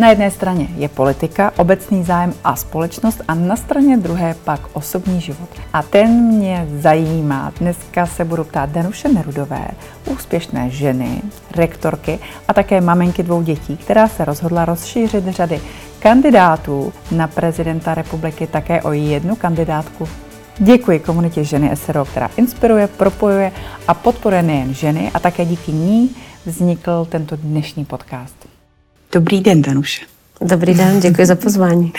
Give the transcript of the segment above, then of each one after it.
Na jedné straně je politika, obecný zájem a společnost a na straně druhé pak osobní život. A ten mě zajímá. Dneska se budu ptát Danuše Nerudové, úspěšné ženy, rektorky a také maminky dvou dětí, která se rozhodla rozšířit řady kandidátů na prezidenta republiky také o jednu kandidátku Děkuji komunitě ženy SRO, která inspiruje, propojuje a podporuje nejen ženy a také díky ní vznikl tento dnešní podcast. Dobrý den, Danuše. Dobrý den, děkuji za pozvání.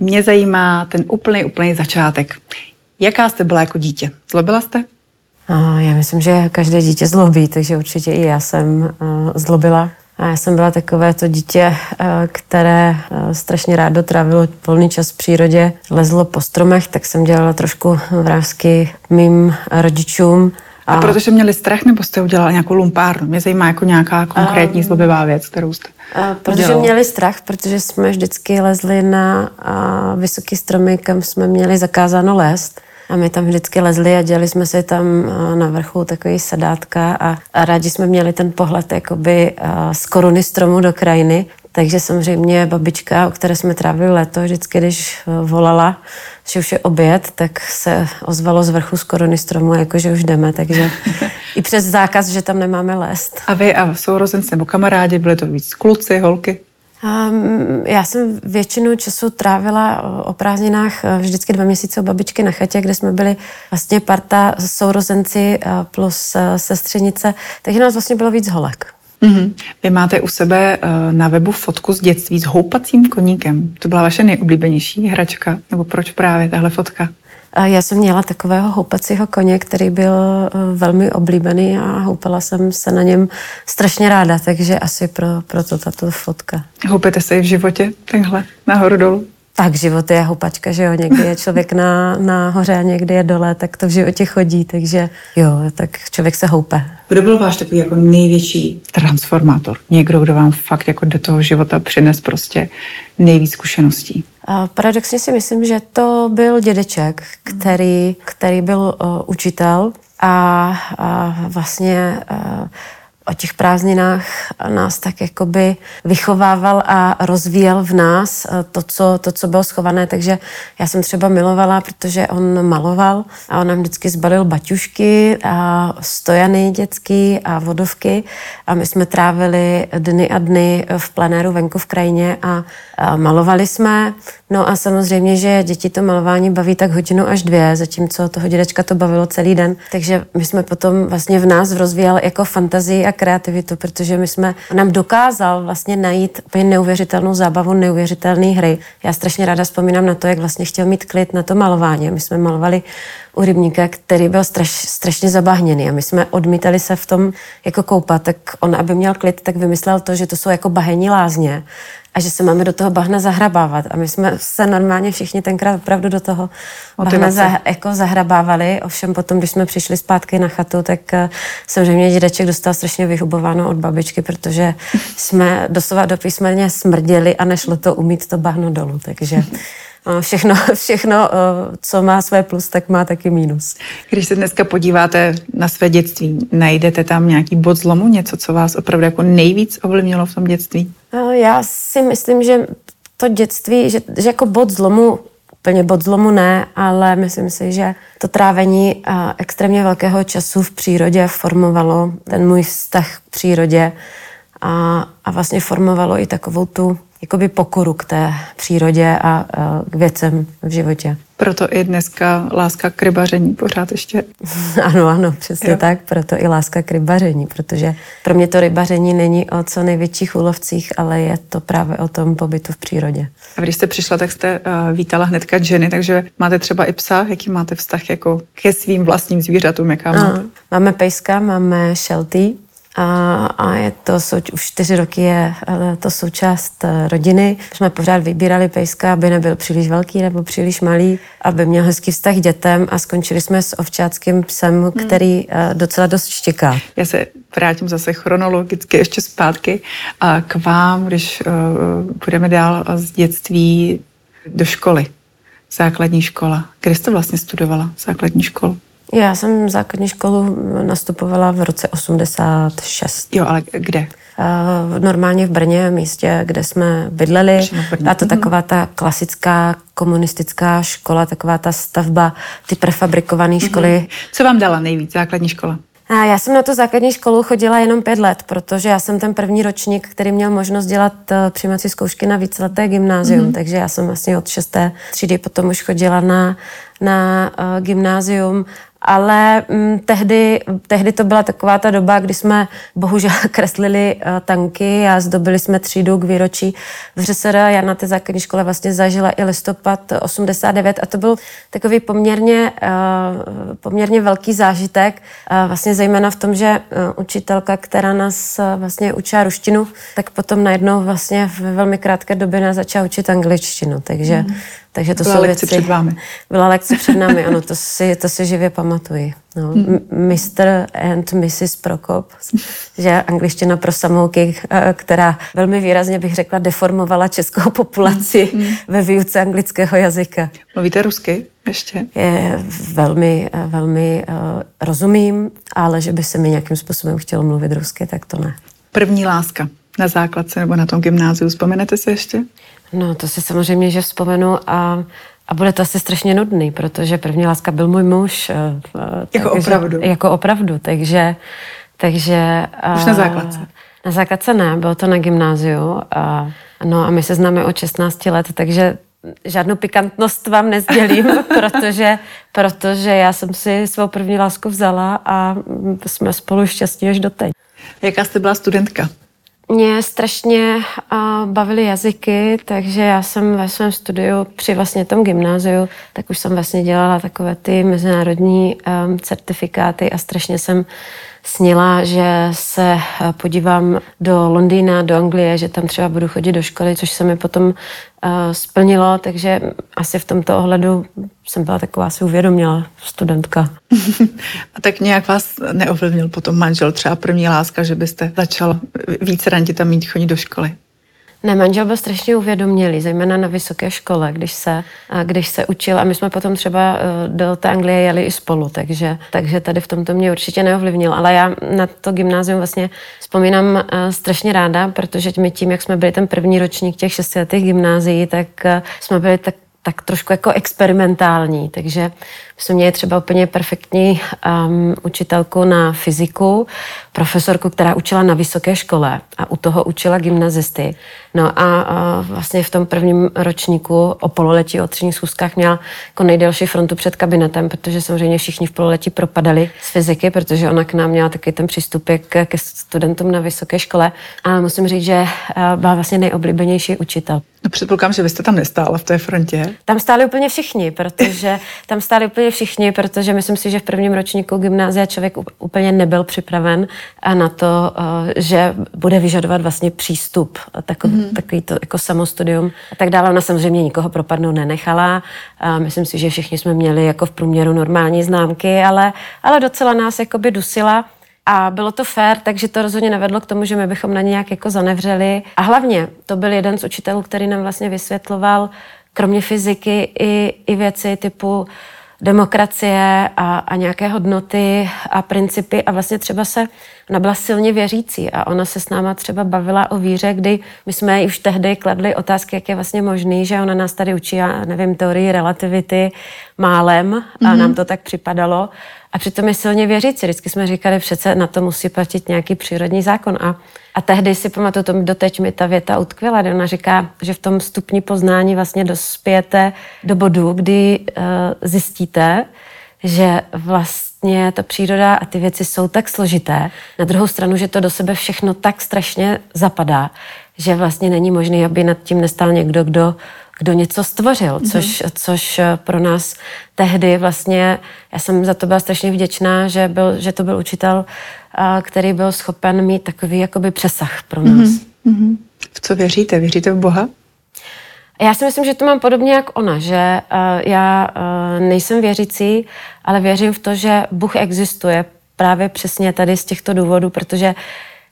Mě zajímá ten úplný, úplný začátek. Jaká jste byla jako dítě? Zlobila jste? Já myslím, že každé dítě zlobí, takže určitě i já jsem zlobila. A já jsem byla takové to dítě, které strašně rádo trávilo volný čas v přírodě, lezlo po stromech, tak jsem dělala trošku vrázky mým rodičům. A, a protože měli strach, nebo jste udělala nějakou lumpárnu? Mě zajímá jako nějaká konkrétní um, zlobivá věc, kterou jste Protože udělala. měli strach, protože jsme vždycky lezli na vysoký stromy, kam jsme měli zakázáno lézt. A my tam vždycky lezli a dělali jsme si tam na vrchu takový sedátka a, a rádi jsme měli ten pohled jakoby z koruny stromu do krajiny. Takže samozřejmě babička, o které jsme trávili léto, vždycky, když volala, že už je oběd, tak se ozvalo z vrchu z korony stromu, jako že už jdeme, takže i přes zákaz, že tam nemáme lézt. A vy a sourozenci nebo kamarádi, byly to víc kluci, holky? Um, já jsem většinu času trávila o prázdninách eh, vždycky dva měsíce u babičky na chatě, kde jsme byli vlastně parta sourozenci eh, plus eh, sestřenice, takže nás vlastně bylo víc holek. Mm-hmm. Vy máte u sebe na webu fotku z dětství s houpacím koníkem. To byla vaše nejoblíbenější hračka? Nebo proč právě tahle fotka? Já jsem měla takového houpacího koně, který byl eh, velmi oblíbený a houpala jsem se na něm strašně ráda, takže asi pro, proto tato fotka. Houpete se i v životě takhle nahoru dolů? Tak život je houpačka, že jo, někdy je člověk na, na hoře a někdy je dole, tak to v životě chodí, takže jo, tak člověk se houpe. Kdo byl váš takový jako největší transformátor? Někdo, kdo vám fakt jako do toho života přines prostě nejvíc zkušeností? A paradoxně si myslím, že to byl dědeček, který, který byl uh, učitel a, a vlastně uh, o těch prázdninách nás tak jakoby vychovával a rozvíjel v nás eh, to co, to, co bylo schované. Takže já jsem třeba milovala, protože on maloval a on nám vždycky zbalil baťušky a stojany dětský a vodovky a my jsme trávili dny a dny v plenéru venku v krajině a, a malovali jsme. No a samozřejmě, že děti to malování baví tak hodinu až dvě, zatímco toho dědečka to bavilo celý den. Takže my jsme potom vlastně v nás rozvíjel jako fantazii a kreativitu, protože my jsme nám dokázal vlastně najít úplně neuvěřitelnou zábavu, neuvěřitelné hry. Já strašně ráda vzpomínám na to, jak vlastně chtěl mít klid na to malování. My jsme malovali u rybníka, který byl straš, strašně zabahněný a my jsme odmítali se v tom jako koupat, tak on, aby měl klid, tak vymyslel to, že to jsou jako bahení lázně a že se máme do toho bahna zahrabávat. A my jsme se normálně všichni tenkrát opravdu do toho bahna za, jako zahrabávali. Ovšem potom, když jsme přišli zpátky na chatu, tak uh, samozřejmě dědeček dostal strašně vyhubováno od babičky, protože jsme doslova do písmeně smrděli a nešlo to umít to bahno dolů. Takže všechno, všechno, eh, co má své plus, tak má taky mínus. Když se dneska podíváte na své dětství, najdete tam nějaký bod zlomu, něco, co vás opravdu jako nejvíc ovlivnilo v tom dětství? Eh, já si myslím, že to dětství, že, že jako bod zlomu úplně bod zlomu ne, ale myslím si, že to trávení eh, extrémně velkého času v přírodě formovalo ten můj vztah k přírodě a, a vlastně formovalo i takovou tu jakoby pokoru k té přírodě a, k věcem v životě. Proto i dneska láska k rybaření pořád ještě. ano, ano, přesně jo. tak. Proto i láska k rybaření, protože pro mě to rybaření není o co největších úlovcích, ale je to právě o tom pobytu v přírodě. A když jste přišla, tak jste uh, vítala hnedka ženy, takže máte třeba i psa. Jaký máte vztah jako ke svým vlastním zvířatům? Jaká máte? Máme pejska, máme šelty, a, a je to, už čtyři roky je to součást eh, rodiny. Jsme pořád vybírali pejska, aby nebyl příliš velký nebo příliš malý, aby měl hezký vztah k dětem a skončili jsme s ovčáckým psem, hmm. který hmm. docela dost štěká. Já se vrátím zase chronologicky ještě zpátky a k vám, když budeme dál z dětství do školy, základní škola. Kde jste vlastně studovala základní školu? Já jsem základní školu nastupovala v roce 86. Jo, ale kde? normálně v Brně, místě, kde jsme bydleli. A to taková ta klasická komunistická škola, taková ta stavba, ty prefabrikované mhm. školy. Co vám dala nejvíc základní škola? Já jsem na tu základní školu chodila jenom pět let, protože já jsem ten první ročník, který měl možnost dělat eh, přijímací zkoušky na víceleté gymnázium, mm-hmm. takže já jsem vlastně od šesté třídy potom už chodila na, na uh, gymnázium ale mm, tehdy, tehdy to byla taková ta doba, kdy jsme bohužel kreslili uh, tanky a zdobili jsme třídu k výročí v ŘSR. Já na té základní škole vlastně zažila i listopad 89 a to byl takový poměrně, uh, poměrně velký zážitek, uh, vlastně zejména v tom, že uh, učitelka, která nás uh, vlastně učila ruštinu, tak potom najednou vlastně v velmi krátké době nás začala učit angličtinu, takže mm. Takže to byla jsou lekce věci, před vámi. Byla lekce před námi, ano, to si, to si živě pamatuji. No, hmm. Mr. and Mrs. Prokop, že angličtina pro samouky, eh, která velmi výrazně bych řekla deformovala českou populaci hmm. ve výuce anglického jazyka. Mluvíte rusky ještě? Je velmi, eh, velmi uh, rozumím, ale že by se mi nějakým způsobem chtělo mluvit rusky, tak to ne. První láska na základce nebo na tom gymnáziu, vzpomenete se ještě? No, to si samozřejmě, že vzpomenu a, a bude to asi strašně nudný, protože první láska byl můj muž. Eh, eh, jako takže, opravdu? Jako opravdu, takže... takže Už na základce? Na základce ne, bylo to na gymnáziu. A, no a my se známe od 16 let, takže žádnou pikantnost vám nezdělím, protože, protože já jsem si svou první lásku vzala a jsme spolu šťastní až doteď. Jaká jste byla studentka? Mě strašně bavily jazyky, takže já jsem ve svém studiu při vlastně tom gymnáziu, tak už jsem vlastně dělala takové ty mezinárodní certifikáty a strašně jsem snila, že se eh, podívám do Londýna, do Anglie, že tam třeba budu chodit do školy, což se mi potom uh, splnilo, takže asi v tomto ohledu jsem byla taková si uvědomila studentka. A tak nějak vás neovlivnil potom manžel, třeba první láska, že byste začal více randit a mít chodit do školy? Ne, manžel byl strašně uvědomělý, zejména na vysoké škole, když se, když se učil a my jsme potom třeba e, do té Anglie jeli i spolu, takže, takže tady v tomto mě určitě neovlivnil. Ale já na to gymnázium vlastně vzpomínám e, strašně ráda, protože my tím, jak jsme byli ten první ročník těch šestiletých gymnázií, tak e, jsme byli tak tak trošku jako experimentální, takže jsme měli třeba úplně perfektní um, učitelku na fyziku, profesorku, která učila na vysoké škole a u toho učila gymnazisty. No a, a vlastně v tom prvním ročníku o pololetí, o třídních schůzkách měla jako nejdelší frontu před kabinetem, protože samozřejmě všichni v pololetí propadali z fyziky, protože ona k nám měla taky ten přístup ke, studentům na vysoké škole. A musím říct, že byla vlastně nejoblíbenější učitel. No předpokládám, že vy jste tam nestála v té frontě. Tam stáli úplně všichni, protože tam stáli úplně všichni, protože myslím si, že v prvním ročníku gymnázia člověk úplně nebyl připraven na to, eh, že bude vyžadovat vlastně přístup, takový, mm. takový to jako samostudium a tak dále. Ona samozřejmě nikoho propadnout nenechala. A myslím si, že všichni jsme měli jako v průměru normální známky, ale, ale docela nás jakoby dusila. A bylo to fér, takže to rozhodně nevedlo k tomu, že my bychom na ně nějak jako zanevřeli. A hlavně to byl jeden z učitelů, který nám vlastně vysvětloval, kromě fyziky, i, i věci typu demokracie a, a nějaké hodnoty a principy a vlastně třeba se, ona byla silně věřící a ona se s náma třeba bavila o víře, kdy my jsme už tehdy kladli otázky, jak je vlastně možný, že ona nás tady učí, já nevím, teorii relativity málem a mm-hmm. nám to tak připadalo a přitom je silně věřící. Vždycky jsme říkali, přece na to musí platit nějaký přírodní zákon. A, a tehdy si pamatuju, to doteď mi ta věta utkvěla, kdy ona říká, že v tom stupni poznání vlastně dospějete do bodu, kdy uh, zjistíte, že vlastně ta příroda a ty věci jsou tak složité. Na druhou stranu, že to do sebe všechno tak strašně zapadá, že vlastně není možné, aby nad tím nestál někdo, kdo kdo něco stvořil, mm-hmm. což, což pro nás tehdy vlastně, já jsem za to byla strašně vděčná, že, byl, že to byl učitel, který byl schopen mít takový jakoby přesah pro nás. Mm-hmm. V co věříte? Věříte v Boha? Já si myslím, že to mám podobně jak ona, že uh, já uh, nejsem věřící, ale věřím v to, že Bůh existuje právě přesně tady z těchto důvodů, protože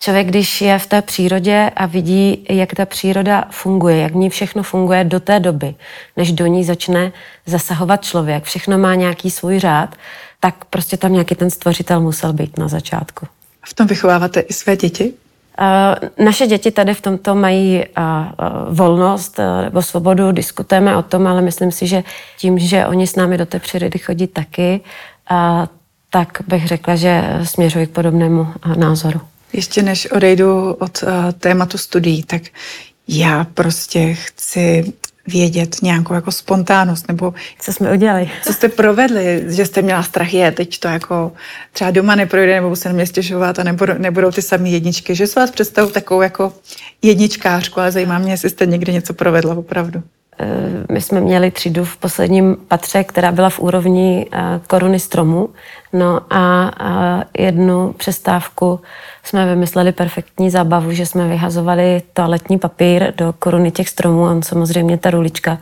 Člověk, když je v té přírodě a vidí, jak ta příroda funguje, jak v ní všechno funguje do té doby, než do ní začne zasahovat člověk, všechno má nějaký svůj řád, tak prostě tam nějaký ten stvořitel musel být na začátku. A v tom vychováváte i své děti? Naše děti tady v tomto mají volnost nebo svobodu, diskutujeme o tom, ale myslím si, že tím, že oni s námi do té přírody chodí taky, tak bych řekla, že směřují k podobnému názoru. Ještě než odejdu od tématu studií, tak já prostě chci vědět nějakou jako spontánnost, nebo co jsme udělali. Co jste provedli, že jste měla strach, je, teď to jako třeba doma neprojde, nebo se nemě stěžovat a nebudou, nebudou ty samé jedničky, že se vás představu takovou jako jedničkářku, ale zajímá mě, jestli jste někdy něco provedla opravdu. Eh, my jsme měli třídu v posledním patře, která byla v úrovni eh, koruny stromu. No a jednu přestávku jsme vymysleli perfektní zábavu, že jsme vyhazovali toaletní papír do koruny těch stromů a samozřejmě ta rulička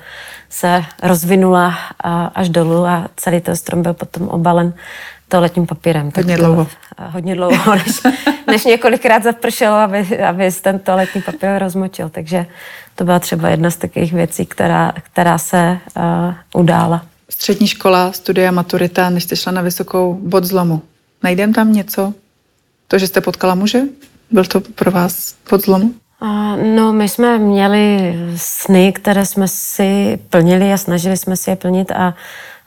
se rozvinula až dolů a celý ten strom byl potom obalen toaletním papírem. Hodně tak dlouho. Hodně dlouho, než, než několikrát zapršelo, aby, aby ten toaletní papír rozmočil. Takže to byla třeba jedna z takových věcí, která, která se uh, udála. Střední škola, studia, maturita, než jste šla na vysokou bod zlomu. Najdem tam něco? To, že jste potkala muže? Byl to pro vás bod zlomu? No, my jsme měli sny, které jsme si plnili a snažili jsme si je plnit a,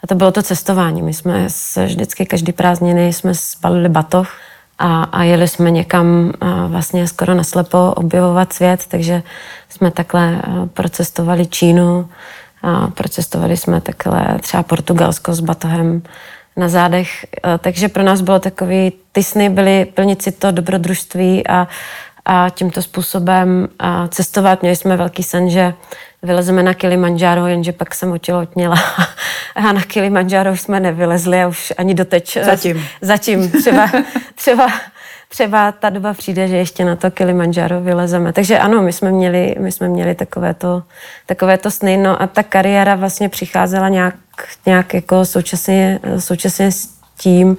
a to bylo to cestování. My jsme se vždycky každý prázdniny jsme spalili batoh a, a jeli jsme někam vlastně skoro naslepo objevovat svět, takže jsme takhle procestovali Čínu, a procestovali jsme takhle třeba Portugalsko s batohem na zádech, takže pro nás bylo takový, ty sny byly plnit si to dobrodružství a, a tímto způsobem a cestovat. Měli jsme velký sen, že vylezeme na Kilimanjaro, jenže pak jsem otěhotněla a na Kilimanjaro jsme nevylezli a už ani doteď. Zatím. Zatím. Třeba, třeba, třeba ta doba přijde, že ještě na to Kilimanjaro vylezeme. Takže ano, my jsme měli, my jsme měli takovéto, takovéto sny. No a ta kariéra vlastně přicházela nějak, nějak jako současně, současně s tím,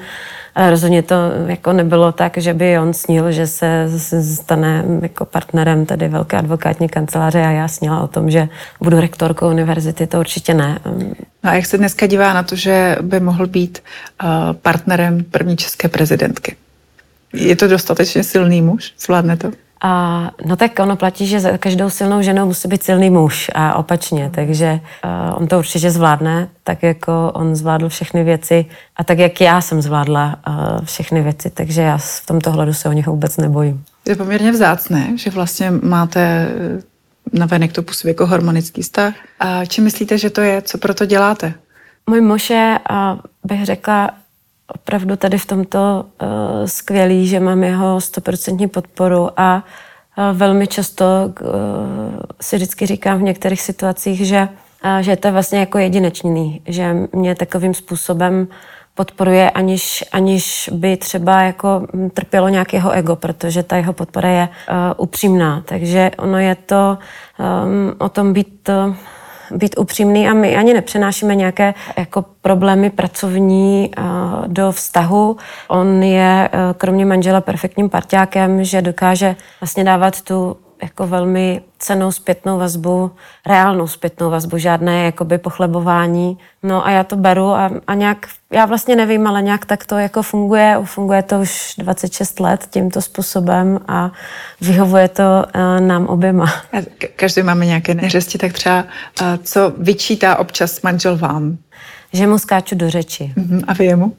rozhodně to jako nebylo tak, že by on snil, že se stane jako partnerem tady velké advokátní kanceláře a já snila o tom, že budu rektorkou univerzity, to určitě ne. No a jak se dneska dívá na to, že by mohl být uh, partnerem první české prezidentky? Je to dostatečně silný muž? Zvládne to? A, no tak ono platí, že za každou silnou ženou musí být silný muž a opačně, takže uh, on to určitě zvládne, tak jako on zvládl všechny věci a tak jak já jsem zvládla uh, všechny věci, takže já v tomto hledu se o nich vůbec nebojím. Je poměrně vzácné, že vlastně máte na venek to působí jako harmonický vztah. A čím myslíte, že to je? Co pro to děláte? Můj muž je, bych řekla, opravdu tady v tomto uh, skvělý, že mám jeho stoprocentní podporu a uh, velmi často uh, si vždycky říkám v některých situacích, že, uh, že to je vlastně jako jedinečný, že mě takovým způsobem podporuje, aniž, aniž by třeba jako trpělo nějakého ego, protože ta jeho podpora je uh, upřímná. Takže ono je to um, o tom být uh, být upřímný a my ani nepřenášíme nějaké jako problémy pracovní do vztahu. On je e, kromě manžela perfektním parťákem, že dokáže vlastně dávat tu jako velmi cenou zpětnou vazbu, reálnou zpětnou vazbu, žádné jakoby pochlebování. No a já to beru a, a nějak, já vlastně nevím, ale nějak tak to jako funguje. Funguje to už 26 let tímto způsobem a vyhovuje to uh, nám oběma. A každý máme nějaké neřesti, tak třeba uh, co vyčítá občas manžel vám? Že mu skáču do řeči. Uh-huh. A vy jemu?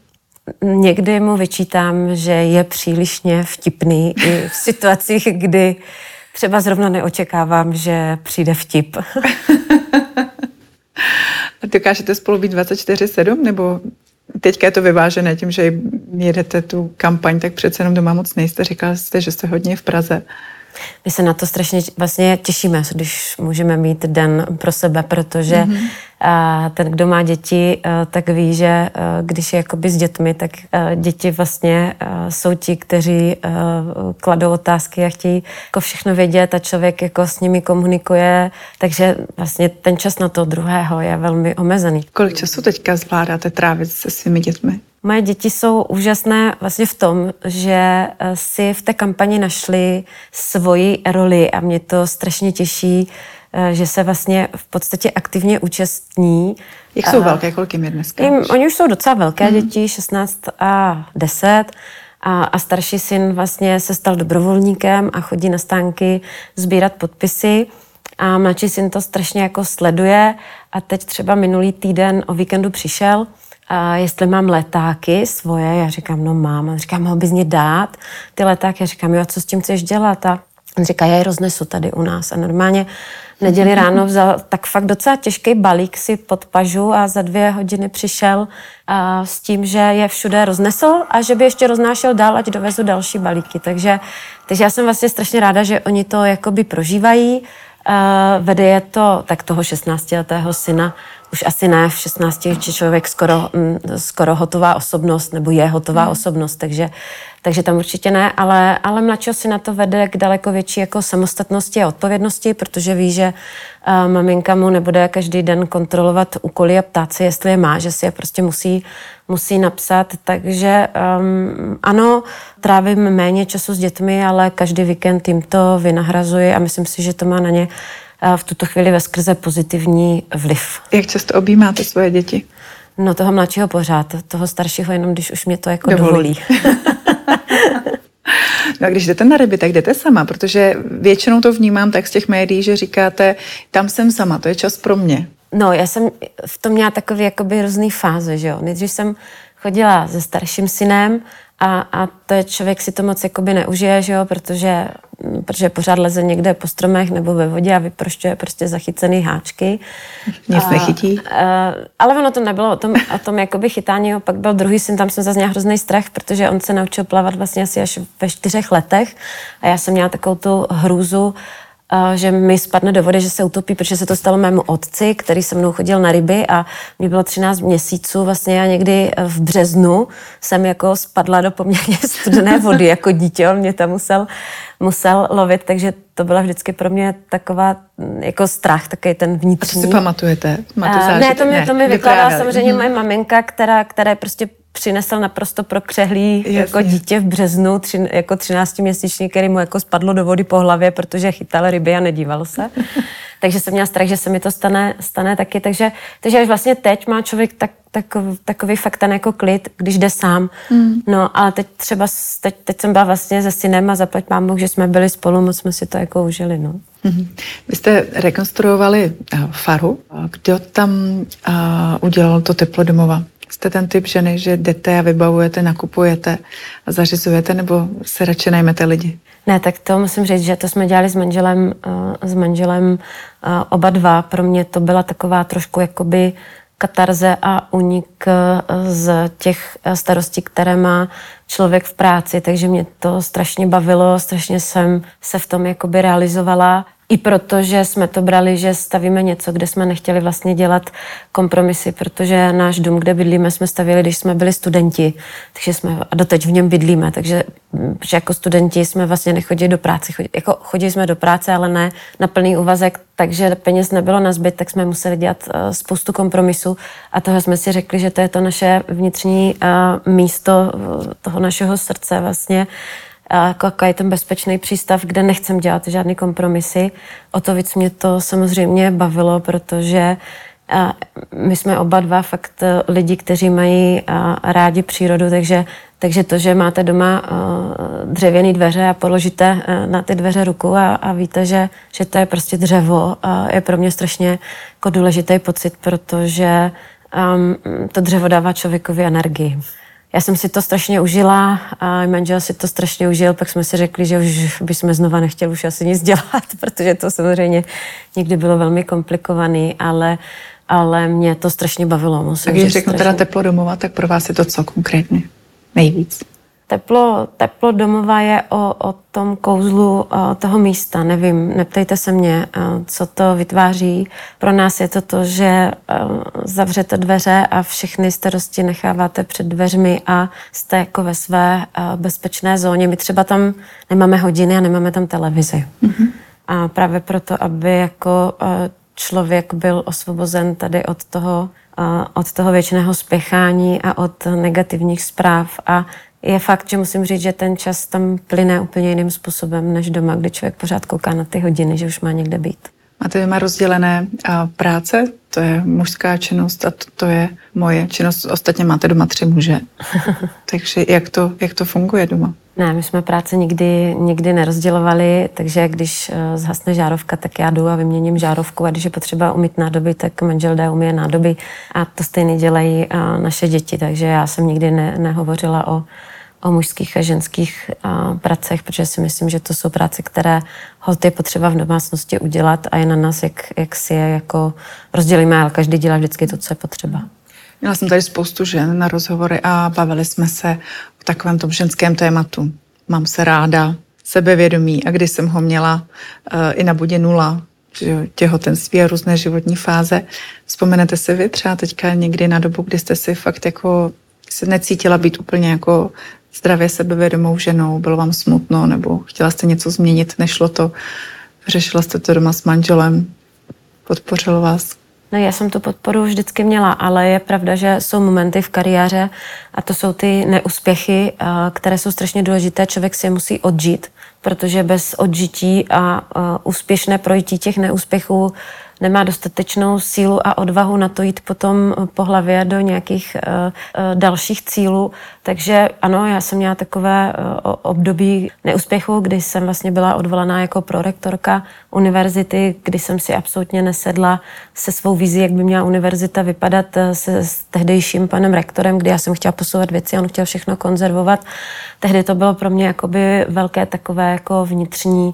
Někdy mu vyčítám, že je přílišně vtipný i v situacích, kdy třeba zrovna neočekávám, že přijde vtip. Dokážete spolu být 24-7 nebo teďka je to vyvážené tím, že jedete tu kampaň, tak přece jenom doma moc nejste. Říkal jste, že jste hodně v Praze. My se na to strašně vlastně těšíme, když můžeme mít den pro sebe, protože mm-hmm. ten, kdo má děti, tak ví, že když je jakoby s dětmi, tak děti vlastně jsou ti, kteří kladou otázky a chtějí jako všechno vědět a člověk jako s nimi komunikuje, takže vlastně ten čas na to druhého je velmi omezený. Kolik času teďka zvládáte trávit se svými dětmi? Moje děti jsou úžasné vlastně v tom, že eh, si v té kampani našli svoji roli a mě to strašně těší, eh, že se vlastně v podstatě aktivně účastní. Jak jsou velké? Kolik jim je dneska? Jim, oni už jsou docela velké mm. děti, 16 a 10 A, a starší syn vlastně se stal dobrovolníkem a chodí na stánky sbírat podpisy. A mladší syn to strašně jako sleduje a teď třeba minulý týden o víkendu přišel a jestli mám letáky svoje, já říkám, no mám. A říkám, mohl bys mě dát ty letáky? Já říkám, jo, a co s tím chceš dělat? A on říká, já je roznesu tady u nás. A normálně neděli ráno vzal tak fakt docela těžký balík si pod pažu a za dvě hodiny přišel a s tím, že je všude roznesl a že by ještě roznášel dál, ať dovezu další balíky. Takže, takže já jsem vlastně strašně ráda, že oni to jakoby prožívají. Uh, vede je to tak toho 16-letého syna, už asi ne v 16, či člověk skoro, mm, skoro hotová osobnost, nebo je hotová mm. osobnost, takže takže tam určitě ne, ale, ale mladšího si na to vede k daleko větší jako samostatnosti a odpovědnosti, protože ví, že uh, maminka mu nebude každý den kontrolovat úkoly a ptát se, jestli je má, že si je prostě musí, musí napsat. Takže um, ano, trávím méně času s dětmi, ale každý víkend jim to vynahrazuji a myslím si, že to má na ně v tuto chvíli ve skrze pozitivní vliv. Jak často objímáte svoje děti? No toho mladšího pořád, toho staršího jenom, když už mě to jako dovolí. dovolí. No a když jdete na ryby, tak jdete sama, protože většinou to vnímám tak z těch médií, že říkáte, tam jsem sama, to je čas pro mě. No, já jsem v tom měla takové jakoby různé fáze, že jo. Nejdřív jsem chodila se starším synem a, a to je člověk si to moc jakoby neužije, že jo, protože, protože pořád leze někde po stromech nebo ve vodě a vyprošťuje prostě zachycený háčky. Nic a, nechytí. A, ale ono to nebylo o tom, o tom jakoby chytání, pak byl druhý syn, tam jsem zase hrozný strach, protože on se naučil plavat vlastně asi až ve čtyřech letech a já jsem měla takovou tu hrůzu, že mi spadne do vody, že se utopí, protože se to stalo mému otci, který se mnou chodil na ryby a mě bylo 13 měsíců, vlastně já někdy v březnu jsem jako spadla do poměrně studené vody jako dítě, on mě tam musel, musel lovit, takže to byla vždycky pro mě taková jako strach, takový ten vnitřní. A to si pamatujete? Máte ne, to mi, to mi vykládala samozřejmě mm-hmm. moje maminka, která, která je prostě přinesl naprosto prokřehlý jako dítě v březnu, tři, jako 13-měsíční, který mu jako spadlo do vody po hlavě, protože chytal ryby a nedíval se. takže jsem měla strach, že se mi to stane, stane taky. Takže, takže až vlastně teď má člověk tak, takový, takový fakt ten jako klid, když jde sám. Mm. No ale teď třeba, teď, teď jsem byla vlastně se synem a zaplať mám že jsme byli spolu, moc jsme si to jako užili. No. Mm-hmm. Vy jste rekonstruovali uh, faru. Kdo tam uh, udělal to teplo domova? Jste ten typ ženy, že jdete a vybavujete, nakupujete a zařizujete, nebo se radši najmete lidi? Ne, tak to musím říct, že to jsme dělali s manželem, uh, s manželem uh, oba dva. Pro mě to byla taková trošku jakoby katarze a unik uh, z těch starostí, které má člověk v práci, takže mě to strašně bavilo, strašně jsem se v tom jakoby realizovala i proto, že jsme to brali, že stavíme něco, kde jsme nechtěli vlastně dělat kompromisy, protože náš dům, kde bydlíme, jsme stavili, když jsme byli studenti, takže jsme a doteď v něm bydlíme, takže že jako studenti jsme vlastně nechodili do práce, chodili, jako chodili jsme do práce, ale ne na plný úvazek, takže peněz nebylo na zbyt, tak jsme museli dělat uh, spoustu kompromisů. A toho jsme si řekli, že to je to naše vnitřní uh, místo uh, toho našeho srdce vlastně, jako je ten bezpečný přístav, kde nechcem dělat žádný kompromisy. O to víc mě to samozřejmě bavilo, protože my jsme oba dva fakt e, lidi, kteří mají rádi přírodu, takže, takže to, že máte doma e, dřevěné dveře a položíte e, na ty dveře ruku a, a víte, že, že to je prostě dřevo, je pro mě strašně jako důležitý pocit, protože to dřevo dává člověkovi energii já jsem si to strašně užila a manžel si to strašně užil, pak jsme si řekli, že už bychom znova nechtěli už asi nic dělat, protože to samozřejmě někdy bylo velmi komplikovaný, ale, ale mě to strašně bavilo. Musím, tak když řeknu strašně... teda teplo domova, tak pro vás je to co konkrétně? Nejvíc? Teplo, teplo domova je o, o tom kouzlu o toho místa. Nevím, neptejte se mě, co to vytváří. Pro nás je to to, že zavřete dveře a všechny starosti necháváte před dveřmi a jste jako ve své bezpečné zóně. My třeba tam nemáme hodiny a nemáme tam televizi. Mm-hmm. A právě proto, aby jako člověk byl osvobozen tady od toho, od toho věčného spěchání a od negativních zpráv a je fakt, že musím říct, že ten čas tam plyne úplně jiným způsobem než doma, kdy člověk pořád kouká na ty hodiny, že už má někde být. Máte doma rozdělené práce, to je mužská činnost a to, to je moje činnost. Ostatně máte doma tři muže. Takže jak to, jak to funguje doma? Ne, my jsme práce nikdy, nikdy nerozdělovali, takže když eh, zhasne žárovka, tak já jdu a vyměním žárovku a když je potřeba umít nádoby, tak manžel jde umí nádoby a to stejně dělají eh, naše děti, takže já jsem nikdy ne, nehovořila o, o mužských a ženských a, pracech, protože si myslím, že to jsou práce, které hod je potřeba v domácnosti udělat a je na nás, jak, jak si je jako rozdělíme, ale každý dělá vždycky to, co je potřeba. Měla jsem tady spoustu žen na rozhovory a bavili jsme se o takovém tom ženském tématu. Mám se ráda, sebevědomí a když jsem ho měla uh, i na bodě nula, těhotenství a různé životní fáze. Vzpomenete si vy třeba teďka někdy na dobu, kdy jste si fakt jako se necítila být úplně jako zdravě sebevědomou ženou, bylo vám smutno nebo chtěla jste něco změnit, nešlo to, řešila jste to doma s manželem, podpořil vás? No já jsem tu podporu vždycky měla, ale je pravda, že jsou momenty v kariéře a to jsou ty neúspěchy, které jsou strašně důležité. Člověk si je musí odžít, protože bez odžití a úspěšné projití těch neúspěchů nemá dostatečnou sílu a odvahu na to jít potom po hlavě do nějakých uh, dalších cílů. Takže ano, já jsem měla takové uh, období neúspěchu, kdy jsem vlastně byla odvolaná jako prorektorka univerzity, kdy jsem si absolutně nesedla se svou vizí, jak by měla univerzita vypadat se s tehdejším panem rektorem, kdy já jsem chtěla posouvat věci a on chtěl všechno konzervovat. Tehdy to bylo pro mě jakoby velké takové jako vnitřní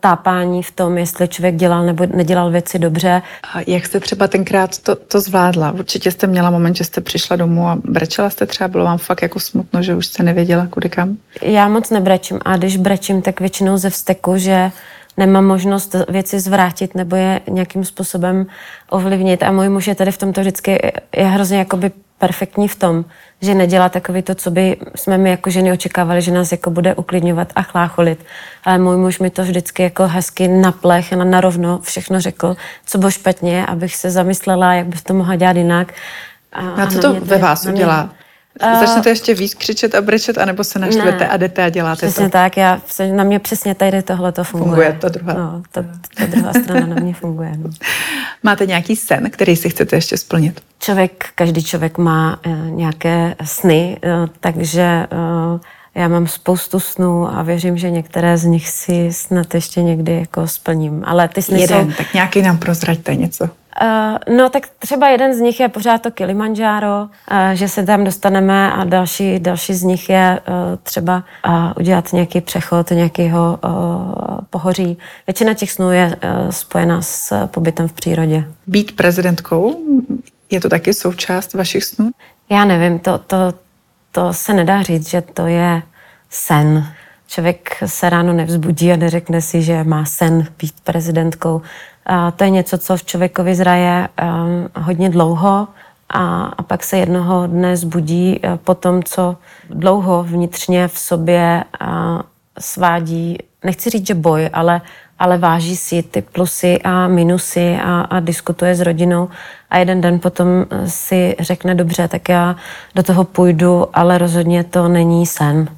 tápání v tom, jestli člověk dělal nebo nedělal věci dobře. A jak jste třeba tenkrát to, to zvládla? Určitě jste měla moment, že jste přišla domů a brečela jste třeba, bylo vám fakt jako smutno, že už jste nevěděla, kudy kam? Já moc nebrečím a když brečím, tak většinou ze vzteku, že nemám možnost věci zvrátit nebo je nějakým způsobem ovlivnit. A můj muž je tady v tomto vždycky je hrozně jakoby perfektní v tom, že nedělá takový to, co by jsme my jako ženy očekávali, že nás jako bude uklidňovat a chlácholit. Ale můj muž mi to vždycky jako hezky na plech a na rovno všechno řekl, co bylo špatně, abych se zamyslela, jak bych to mohla dělat jinak. A, a co to ve vás udělá? Mě, Začnete ještě víc křičet a brečet, anebo se naštvete ne, a jdete a děláte přesně to? tak, já, na mě přesně tady tohle to funguje. Funguje to druhá. No, to, to druhá strana na mě funguje. No. Máte nějaký sen, který si chcete ještě splnit? Člověk, každý člověk má uh, nějaké sny, uh, takže uh, já mám spoustu snů a věřím, že některé z nich si snad ještě někdy jako splním. Ale ty sny Jeden, jsou... tak nějaký nám prozraďte něco. Uh, no tak třeba jeden z nich je pořád to Kilimanjaro, uh, že se tam dostaneme a další, další z nich je uh, třeba uh, udělat nějaký přechod nějakého uh, pohoří. Většina těch snů je uh, spojena s pobytem v přírodě. Být prezidentkou, je to taky součást vašich snů? Já nevím, to, to, to se nedá říct, že to je sen. Člověk se ráno nevzbudí a neřekne si, že má sen být prezidentkou. A to je něco, co v člověkovi zraje um, hodně dlouho a, a pak se jednoho dne zbudí uh, po tom, co dlouho vnitřně v sobě svádí, nechci říct, že boj, ale, ale váží si ty plusy a minusy a, a diskutuje s rodinou a jeden den potom si řekne, dobře, tak já do toho půjdu, ale rozhodně to není sen.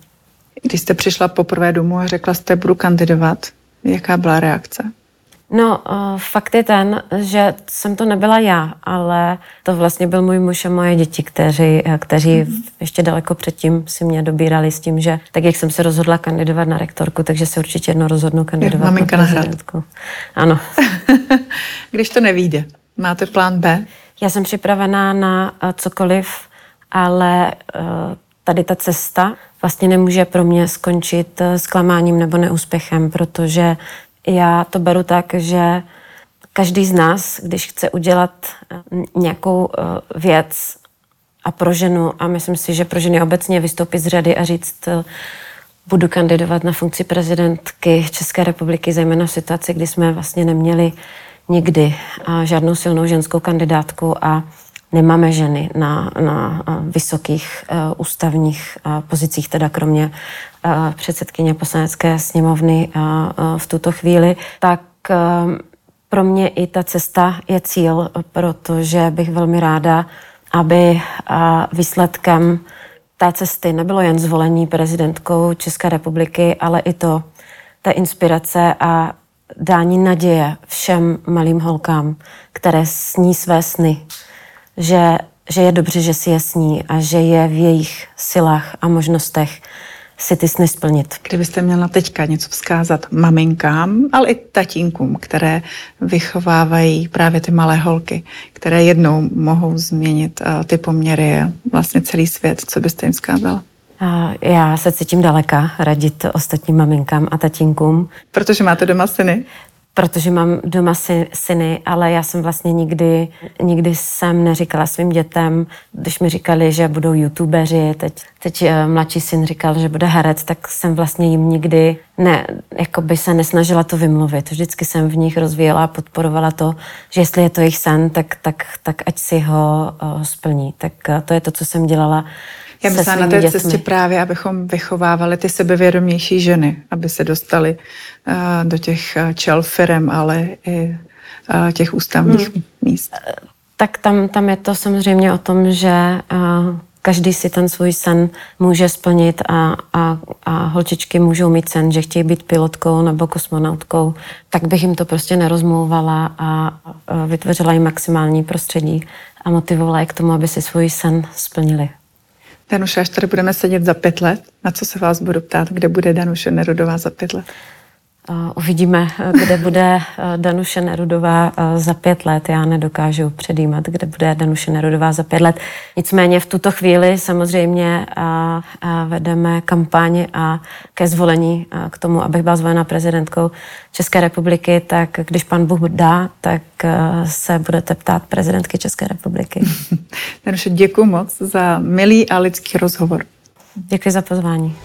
Když jste přišla poprvé domů a řekla jste, budu kandidovat, jaká byla reakce? No, uh, fakt je ten, že jsem to nebyla já, ale to vlastně byl můj muž a moje děti, kteří, eh, kteří mm-hmm. ještě daleko předtím si mě dobírali s tím, že tak jak jsem se rozhodla kandidovat na rektorku, takže se určitě jedno rozhodnu kandidovat je, na prezidentku. Ano. Když to nevíde, máte plán B? Já jsem připravená na uh, cokoliv, ale tady ta cesta vlastně nemůže pro mě skončit zklamáním nebo neúspěchem, protože já to beru tak, že každý z nás, když chce udělat eh, nějakou eh, věc a pro ženu, a myslím si, že pro ženy obecně vystoupit z řady a říct, eh, budu kandidovat na funkci prezidentky České republiky, zejména v situaci, kdy jsme vlastně neměli nikdy žádnou silnou ženskou kandidátku a nemáme ženy na, na vysokých uh, ústavních uh, pozicích, teda kromě předsedkyně poslanecké sněmovny v tuto chvíli, tak pro mě i ta cesta je cíl, protože bych velmi ráda, aby výsledkem té cesty nebylo jen zvolení prezidentkou České republiky, ale i to, ta inspirace a dání naděje všem malým holkám, které sní své sny, že, že je dobře, že si je sní a že je v jejich silách a možnostech si ty sny splnit. Kdybyste měla teďka něco vzkázat maminkám, ale i tatínkům, které vychovávají právě ty malé holky, které jednou mohou změnit uh, ty poměry a vlastně celý svět, co byste jim vzkázala? Já se cítím daleka radit ostatním maminkám a tatínkům. Protože máte doma syny? Protože mám doma sy, syny, ale já jsem vlastně nikdy, nikdy jsem neříkala svým dětem, když mi říkali, že budou youtubeři, teď, teď eh, mladší syn říkal, že bude herec, tak jsem vlastně jim nikdy ne, jako by se nesnažila to vymluvit. Vždycky jsem v nich rozvíjela a podporovala to, že jestli je to jejich sen, tak, tak, tak ať si ho uh, splní. Tak uh, to je to, co jsem dělala já myslím na té dětmi. cestě právě, abychom vychovávali ty sebevědomější ženy, aby se dostali uh, do těch uh, čel firem, ale i uh, těch ústavních hmm. míst. Tak tam, tam je to samozřejmě o tom, že uh, každý si ten svůj sen může splnit a, a, a holčičky můžou mít sen, že chtějí být pilotkou nebo kosmonautkou, tak bych jim to prostě nerozmlouvala a vytvořila jim maximální prostředí a motivovala je k tomu, aby si svůj sen splnili. Danuše, až tady budeme sedět za pět let, na co se vás budu ptát, kde bude Danuše Nerudová za pět let? Uvidíme, kde bude eh, Danuše Nerudová eh, za pět let. Já nedokážu předjímat, kde bude Danuše Nerudová za pět let. Nicméně v tuto chvíli samozřejmě eh, vedeme kampaň a ke zvolení k tomu, abych byla zvolena prezidentkou České republiky, tak když pan Bůh dá, tak se budete ptát prezidentky České republiky. Danuše, děkuji moc za milý a lidský rozhovor. Děkuji za pozvání.